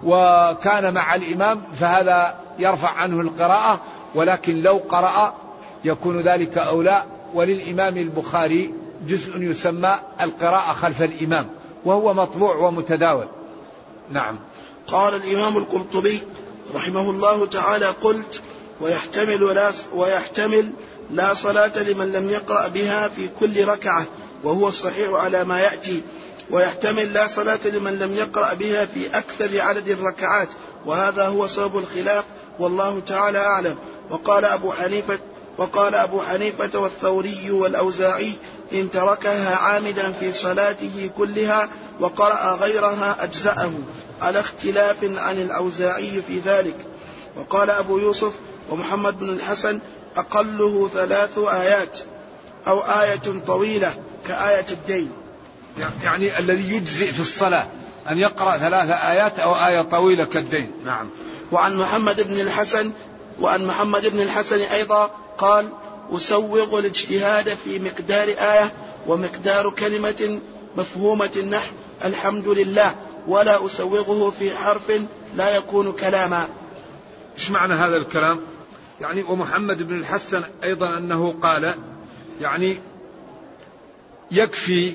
وكان مع الإمام فهذا يرفع عنه القراءة. ولكن لو قرأ يكون ذلك أولى وللإمام البخاري جزء يسمى القراءة خلف الإمام وهو مطبوع ومتداول. نعم. قال الإمام القرطبي رحمه الله تعالى قلت ويحتمل لا ويحتمل لا صلاة لمن لم يقرأ بها في كل ركعة وهو الصحيح على ما يأتي. ويحتمل لا صلاة لمن لم يقرأ بها في أكثر عدد الركعات وهذا هو سبب الخلاف والله تعالى أعلم. وقال أبو حنيفة وقال أبو حنيفة والثوري والأوزاعي إن تركها عامدا في صلاته كلها وقرأ غيرها أجزأه على اختلاف عن الأوزاعي في ذلك. وقال أبو يوسف ومحمد بن الحسن أقله ثلاث آيات أو آية طويلة كآية الدين. يعني الذي يجزئ في الصلاة أن يقرأ ثلاث آيات أو آية طويلة كالدين. نعم. وعن محمد بن الحسن وعن محمد بن الحسن أيضا قال أسوغ الاجتهاد في مقدار آية ومقدار كلمة مفهومة النحو الحمد لله ولا أسوغه في حرف لا يكون كلاما. إيش معنى هذا الكلام؟ يعني ومحمد بن الحسن أيضا أنه قال يعني يكفي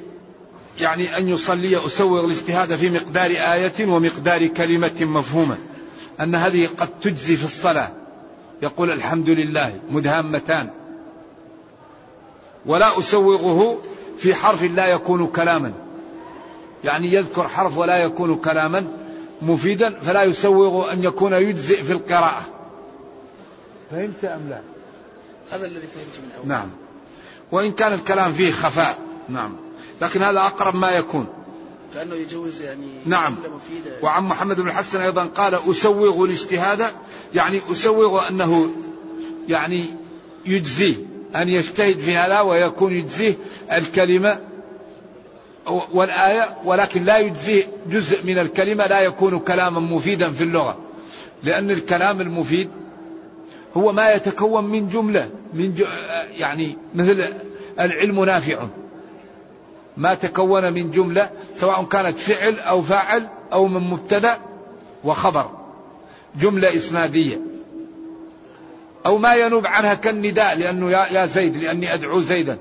يعني أن يصلي أسوغ الاجتهاد في مقدار آية ومقدار كلمة مفهومة أن هذه قد تجزي في الصلاة. يقول الحمد لله مدهامتان. ولا أسوغه في حرف لا يكون كلاما. يعني يذكر حرف ولا يكون كلاما مفيدا فلا يسوغ أن يكون يجزئ في القراءة. فهمت أم لا؟ هذا الذي فهمت من أول نعم. وإن كان الكلام فيه خفاء نعم. لكن هذا أقرب ما يكون. كأنه يجوز يعني نعم. وعن محمد بن الحسن أيضا قال أسوغ الاجتهاد يعني أسوغ أنه يعني يجزيه أن يجتهد في هذا ويكون يجزيه الكلمة والآية ولكن لا يجزيه جزء من الكلمة لا يكون كلاما مفيدا في اللغة. لأن الكلام المفيد هو ما يتكون من جملة من يعني مثل العلم نافع. ما تكون من جملة سواء كانت فعل أو فاعل أو من مبتدأ وخبر. جملة إسنادية. أو ما ينوب عنها كالنداء لأنه يا, يا زيد لأني أدعو زيدا.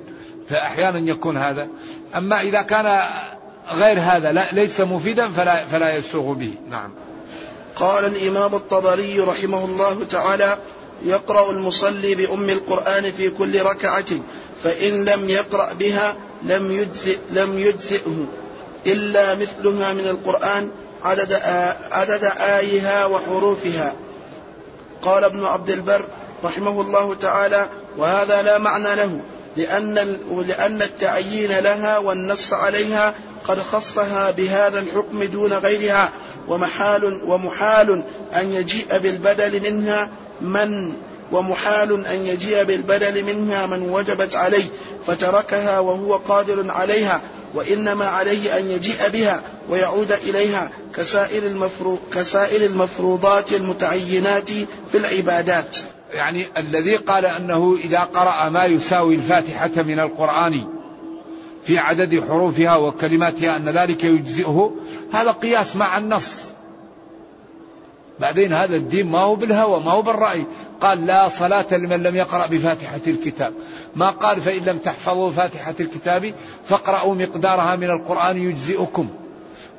فأحيانا يكون هذا. أما إذا كان غير هذا لا ليس مفيدا فلا, فلا يسوغ به. نعم. قال الإمام الطبري رحمه الله تعالى يقرأ المصلي بأم القرآن في كل ركعة فإن لم يقرأ بها لم يجزئ لم يجزئه إلا مثلها من القرآن عدد عدد آيها وحروفها. قال ابن عبد البر رحمه الله تعالى وهذا لا معنى له لأن لأن التعيين لها والنص عليها قد خصها بهذا الحكم دون غيرها ومحال ومحال أن يجيء بالبدل منها من ومحال أن يجيء بالبدل منها من وجبت عليه فتركها وهو قادر عليها. وإنما عليه أن يجيء بها ويعود إليها كسائر, المفرو كسائر المفروضات المتعينات في العبادات. يعني الذي قال أنه إذا قرأ ما يساوي الفاتحة من القرآن في عدد حروفها وكلماتها أن ذلك يجزئه هذا قياس مع النص. بعدين هذا الدين ما هو بالهوى ما هو بالرأي. قال لا صلاة لمن لم يقرأ بفاتحة الكتاب. ما قال فإن لم تحفظوا فاتحة الكتاب فاقرأوا مقدارها من القرآن يجزئكم.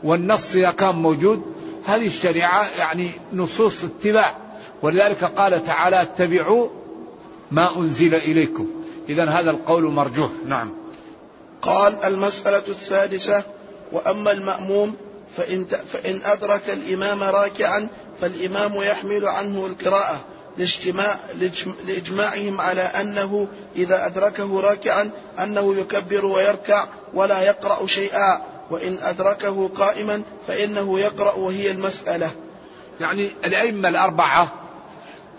والنص إذا كان موجود هذه الشريعة يعني نصوص اتباع. ولذلك قال تعالى اتبعوا ما أنزل إليكم. إذا هذا القول مرجوح. نعم. قال المسألة السادسة وأما المأموم فإن, فإن أدرك الإمام راكعا فالإمام يحمل عنه القراءة لاجتماع لإجماعهم على أنه إذا أدركه راكعا أنه يكبر ويركع ولا يقرأ شيئا وإن أدركه قائما فإنه يقرأ وهي المسألة. يعني الأئمة الأربعة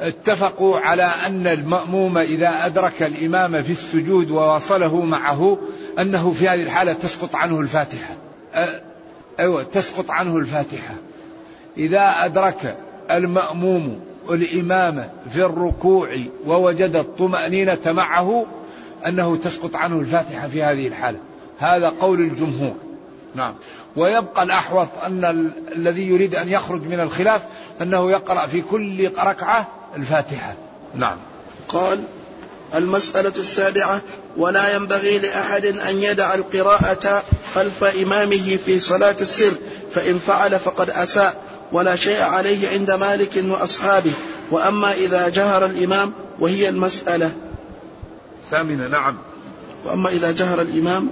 اتفقوا على أن المأموم إذا أدرك الإمام في السجود وواصله معه أنه في هذه الحالة تسقط عنه الفاتحة. أيوة تسقط عنه الفاتحة. إذا أدرك المأموم الإمام في الركوع ووجد الطمأنينة معه أنه تسقط عنه الفاتحة في هذه الحالة. هذا قول الجمهور. نعم. ويبقى الأحوط أن ال... الذي يريد أن يخرج من الخلاف أنه يقرأ في كل ركعة الفاتحة. نعم. قال المسألة السابعة ولا ينبغي لأحد أن يدع القراءة خلف إمامه في صلاة السر فإن فعل فقد أساء. ولا شيء عليه عند مالك وأصحابه. وأما إذا جهر الإمام وهي المسألة. ثامنة نعم. وأما إذا جهر الإمام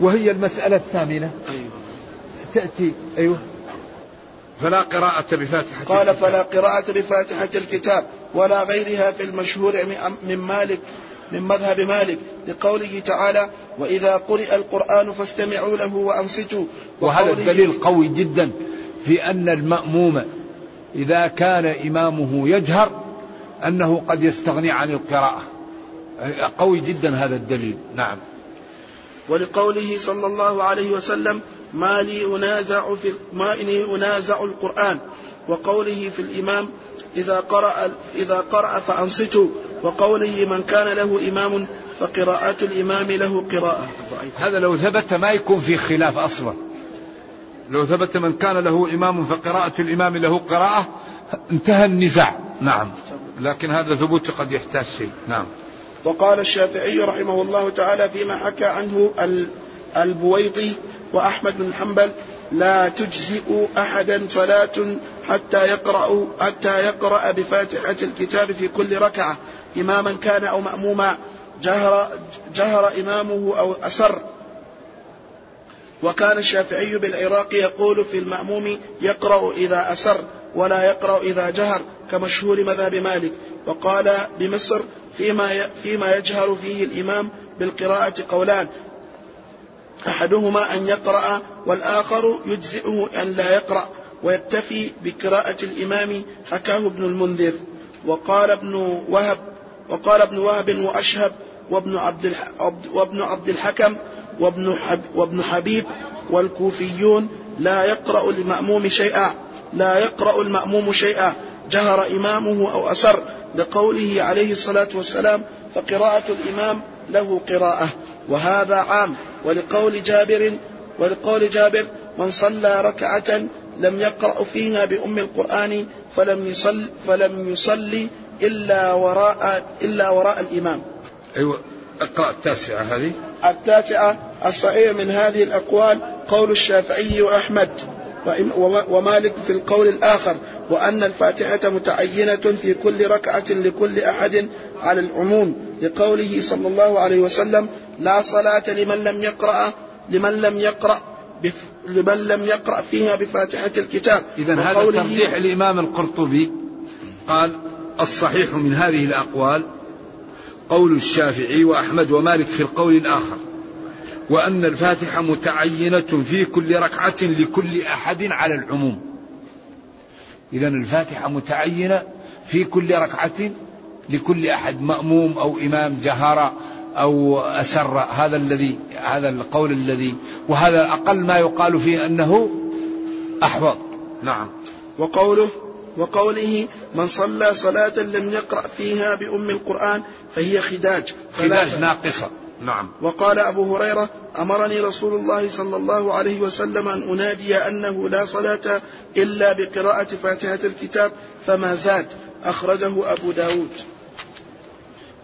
وهي المسألة الثامنة. أيوة. تأتي أيوة. فلا قراءة بفاتحة قال الكتاب. فلا قراءة بفاتحة الكتاب ولا غيرها في المشهور من مالك من مذهب مالك لقوله تعالى وإذا قرئ القرآن فاستمعوا له وأنصتوا. وهذا الدليل قوي جدا. في أن المأموم إذا كان إمامه يجهر أنه قد يستغني عن القراءة. قوي جدا هذا الدليل. نعم. ولقوله صلى الله عليه وسلم ما لي أنازع في ما إني أنازع القرآن. وقوله في الإمام إذا قرأ إذا قرأ فأنصتوا. وقوله من كان له إمام فقراءة الإمام له قراءة. هذا لو ثبت ما يكون في خلاف أصلا. لو ثبت من كان له إمام فقراءة الإمام له قراءة انتهى النزاع. نعم. لكن هذا ثبوت قد يحتاج شيء. نعم. وقال الشافعي رحمه الله تعالى فيما حكى عنه البويطي وأحمد بن حنبل لا تجزئ أحدا صلاة حتى يقرأ حتى يقرأ بفاتحة الكتاب في كل ركعة إماما كان أو مأموما جهر جهر إمامه أو أسر. وكان الشافعي بالعراق يقول في المأموم يقرأ إذا أسر ولا يقرأ إذا جهر كمشهور مذهب مالك. وقال بمصر فيما فيما يجهر فيه الإمام بالقراءة قولان. أحدهما أن يقرأ والآخر يجزئه أن لا يقرأ ويكتفي بقراءة الإمام حكاه ابن المنذر. وقال ابن وهب وقال ابن وهب وأشهب وابن عبد وابن عبد الحكم وابن حب وابن حبيب والكوفيون لا يقرأ المأموم شيئا لا يقرأ المأموم شيئا جهر إمامه أو أسر لقوله عليه الصلاة والسلام فقراءة الإمام له قراءة وهذا عام ولقول جابر ولقول جابر من صلى ركعة لم يقرأ فيها بأم القرآن فلم يصل فلم يصلي إلا وراء إلا وراء الإمام. أيوة اقرأ التاسعة هذه. التاسعة الصحيح من هذه الأقوال قول الشافعي وأحمد ومالك في القول الآخر وأن الفاتحة متعينة في كل ركعة لكل أحد على العموم لقوله صلى الله عليه وسلم لا صلاة لمن لم يقرأ لمن لم يقرأ لمن لم يقرأ فيها بفاتحة الكتاب. إذا هذا ترجيح الإمام القرطبي قال الصحيح من هذه الأقوال قول الشافعي وأحمد ومالك في القول الآخر وأن الفاتحة متعينة في كل ركعة لكل أحد على العموم. إذا الفاتحة متعينة في كل ركعة لكل أحد مأموم أو إمام جهر أو أسر هذا الذي هذا القول الذي وهذا أقل ما يقال فيه أنه أحوط. نعم. وقوله وقوله من صلى صلاة لم يقرأ فيها بأم القرآن فهي خداج. خداج ناقصة. نعم. وقال أبو هريرة أمرني رسول الله صلى الله عليه وسلم أن أنادي أنه لا صلاة إلا بقراءة فاتحة الكتاب فما زاد. أخرجه أبو داود.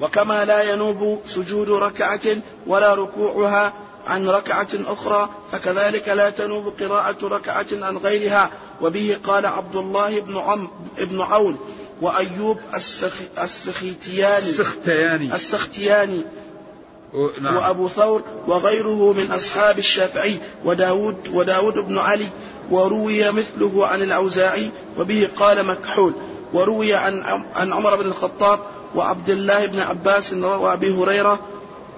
وكما لا ينوب سجود ركعة ولا ركوعها عن ركعة أخرى فكذلك لا تنوب قراءة ركعة عن غيرها. وبه قال عبد الله بن عم بن عون. وأيوب السخ السخيتياني. السختياني. السختياني. نعم. وأبو ثور وغيره من أصحاب الشافعي وداود وداود بن علي وروي مثله عن الأوزاعي وبه قال مكحول. وروي عن عن عمر بن الخطاب وعبد الله بن عباس وأبي هريرة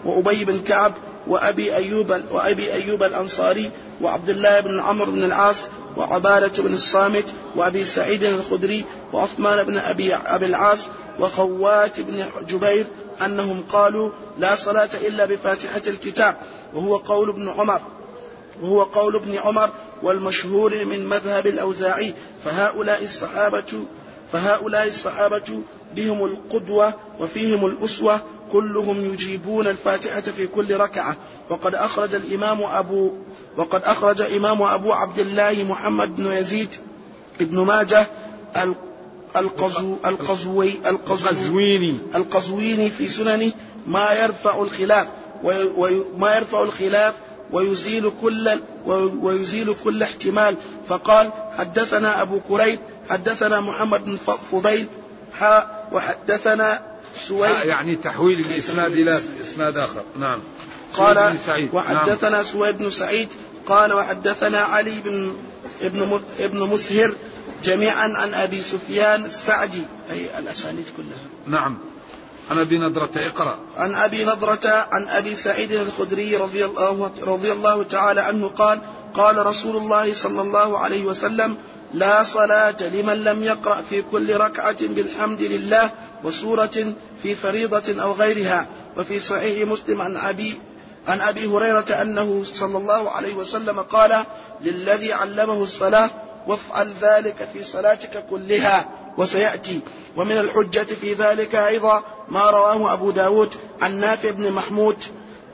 وأبي بن كعب وأبي أيوب وأبي أيوب الأنصاري وعبد الله بن عمرو بن العاص وعبادة بن الصامت وأبي سعيد الخدري وعثمان بن أبي, أبي العاص وخوات بن جبير أنهم قالوا لا صلاة إلا بفاتحة الكتاب وهو قول ابن عمر وهو قول ابن عمر والمشهور من مذهب الأوزاعي فهؤلاء الصحابة فهؤلاء الصحابة بهم القدوة وفيهم الأسوة كلهم يجيبون الفاتحة في كل ركعة. وقد أخرج الإمام أبو وقد أخرج إمام أبو عبد الله محمد بن يزيد ابن ماجه القزو القزوي القزويني. القزويني في سننه ما يرفع الخلاف وما يرفع الخلاف ويزيل كل ويزيل كل احتمال. فقال حدثنا أبو كريب حدثنا محمد بن فضيل حاء وحدثنا سويد يعني تحويل الإسناد إلى إسناد آخر. نعم. قال وحدثنا نعم. سويد بن سعيد قال وحدثنا علي بن ابن ابن مسهر جميعا عن أبي سفيان السعدي أي الأسانيد كلها. نعم. عن أبي نضرة اقرأ. عن أبي نضرة عن أبي سعيد الخدري رضي الله رضي الله تعالى عنه قال قال رسول الله صلى الله عليه وسلم لا صلاة لمن لم يقرأ في كل ركعة بالحمد لله وسورة في فريضة أو غيرها. وفي صحيح مسلم عن أبي عن أبي هريرة أنه صلى الله عليه وسلم قال للذي علمه الصلاة وافعل ذلك في صلاتك كلها وسيأتي. ومن الحجة في ذلك أيضا ما رواه أبو داود عن نافع بن محمود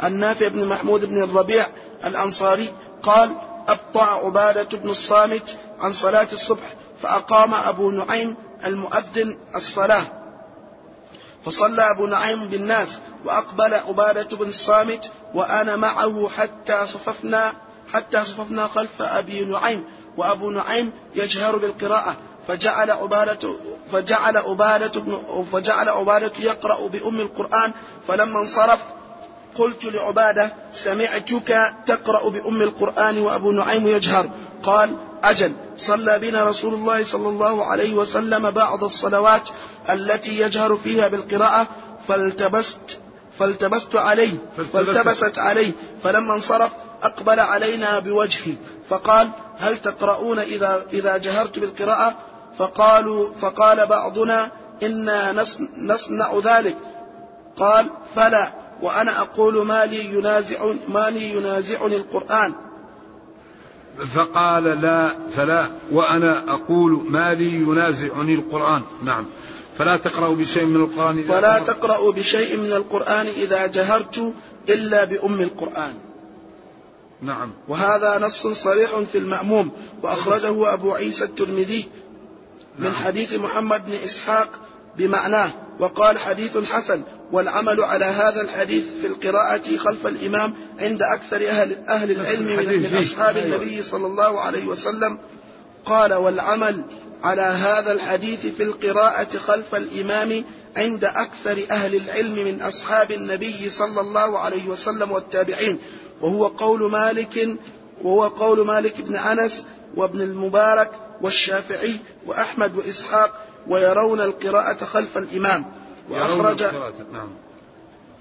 عن نافع بن محمود بن الربيع الأنصاري قال أبطأ عبادة بن الصامت عن صلاة الصبح فأقام أبو نعيم المؤذن الصلاة. فصلى أبو نعيم بالناس وأقبل عبادة بن الصامت وأنا معه حتى صففنا حتى صففنا خلف أبي نعيم. وأبو نعيم يجهر بالقراءة فجعل عبادة فجعل عبادة بن فجعل عبادة يقرأ بأم القرآن فلما انصرف قلت لعبادة سمعتك تقرأ بأم القرآن وأبو نعيم يجهر. قال أجل صلى بنا رسول الله صلى الله عليه وسلم بعض الصلوات التي يجهر فيها بالقراءة فالتبست فالتبست عليه فالتبست. عليه فلما انصرف أقبل علينا بوجهي فقال هل تقرؤون إذا إذا جهرت بالقراءة؟ فقالوا فقال بعضنا إنا نصنع ذلك. قال فلا وأنا أقول ما لي ينازع ما لي ينازعني القرآن. فقال لا فلا. وأنا أقول ما لي ينازعني القرآن. نعم. فلا تقرأوا بشيء من القرآن إذا فلا تقرأوا بشيء من القرآن إذا جهرت إلا بأم القرآن. نعم وهذا نص صريح في المأموم وأخرجه أبو عيسى الترمذي من نعم. حديث محمد بن إسحاق بمعناه وقال حديث حسن والعمل على هذا الحديث في القراءة خلف الإمام عند أكثر أهل, أهل العلم من, من أصحاب أيوة. النبي صلى الله عليه وسلم قال والعمل على هذا الحديث في القراءة خلف الإمام عند أكثر أهل العلم من أصحاب النبي صلى الله عليه وسلم والتابعين وهو قول مالك وهو قول مالك بن أنس وابن المبارك والشافعي وأحمد وإسحاق ويرون القراءة خلف الإمام. وأخرج نعم.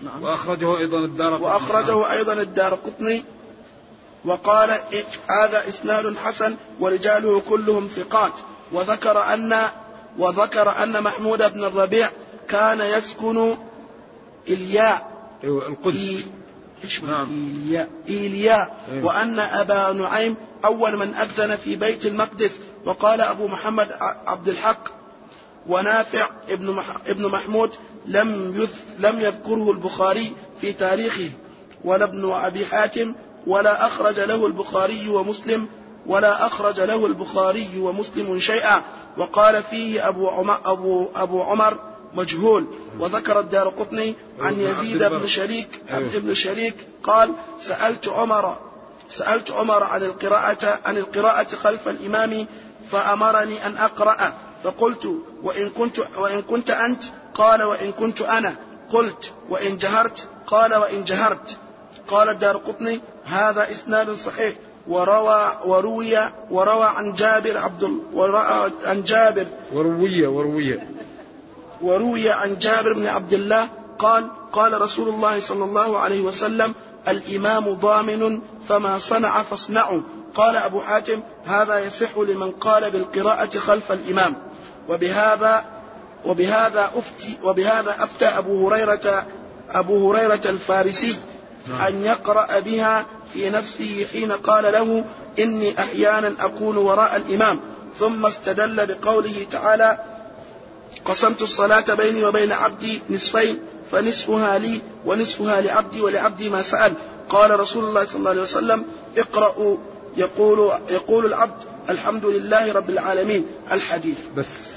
نعم. وأخرجه أيضا الدار وأخرجه أيضا الدار قطني. وقال هذا إسناد حسن ورجاله كلهم ثقات. وذكر أن وذكر أن محمود بن الربيع كان يسكن إلياء أيوة القدس. إيلياء أيوة. وأن أبا نعيم أول من أذن في بيت المقدس. وقال أبو محمد عبد الحق ونافع ابن ابن محمود لم لم يذكره البخاري في تاريخه. ولا ابن أبي حاتم ولا أخرج له البخاري ومسلم ولا أخرج له البخاري ومسلم شيئا. وقال فيه أبو عمر, أبو, أبو عمر مجهول. وذكر الدار قطني عن يزيد بن شريك. ابن شريك قال سألت عمر سألت عمر عن القراءة عن القراءة خلف الإمام فأمرني أن أقرأ. فقلت وإن كنت وإن كنت أنت؟ قال وإن كنت أنا. قلت وإن جهرت؟ قال وإن جهرت. قال الدار قطني هذا إسناد صحيح. وروى وروي وروى عن جابر عبد وروى عن جابر. وروي وروي. وروي عن جابر بن عبد الله قال قال رسول الله صلى الله عليه وسلم الإمام ضامن فما صنع فاصنعوا. قال أبو حاتم هذا يصح لمن قال بالقراءة خلف الإمام. وبهذا وبهذا أفتي وبهذا أفتى أبو هريرة أبو هريرة الفارسي نعم. أن يقرأ بها في نفسه حين قال له إني أحيانا أكون وراء الإمام. ثم استدل بقوله تعالى قسمت الصلاة بيني وبين عبدي نصفين فنصفها لي ونصفها لعبدي ولعبدي ما سأل. قال رسول الله صلى الله عليه وسلم اقرأوا يقول يقول العبد الحمد لله رب العالمين. الحديث. بس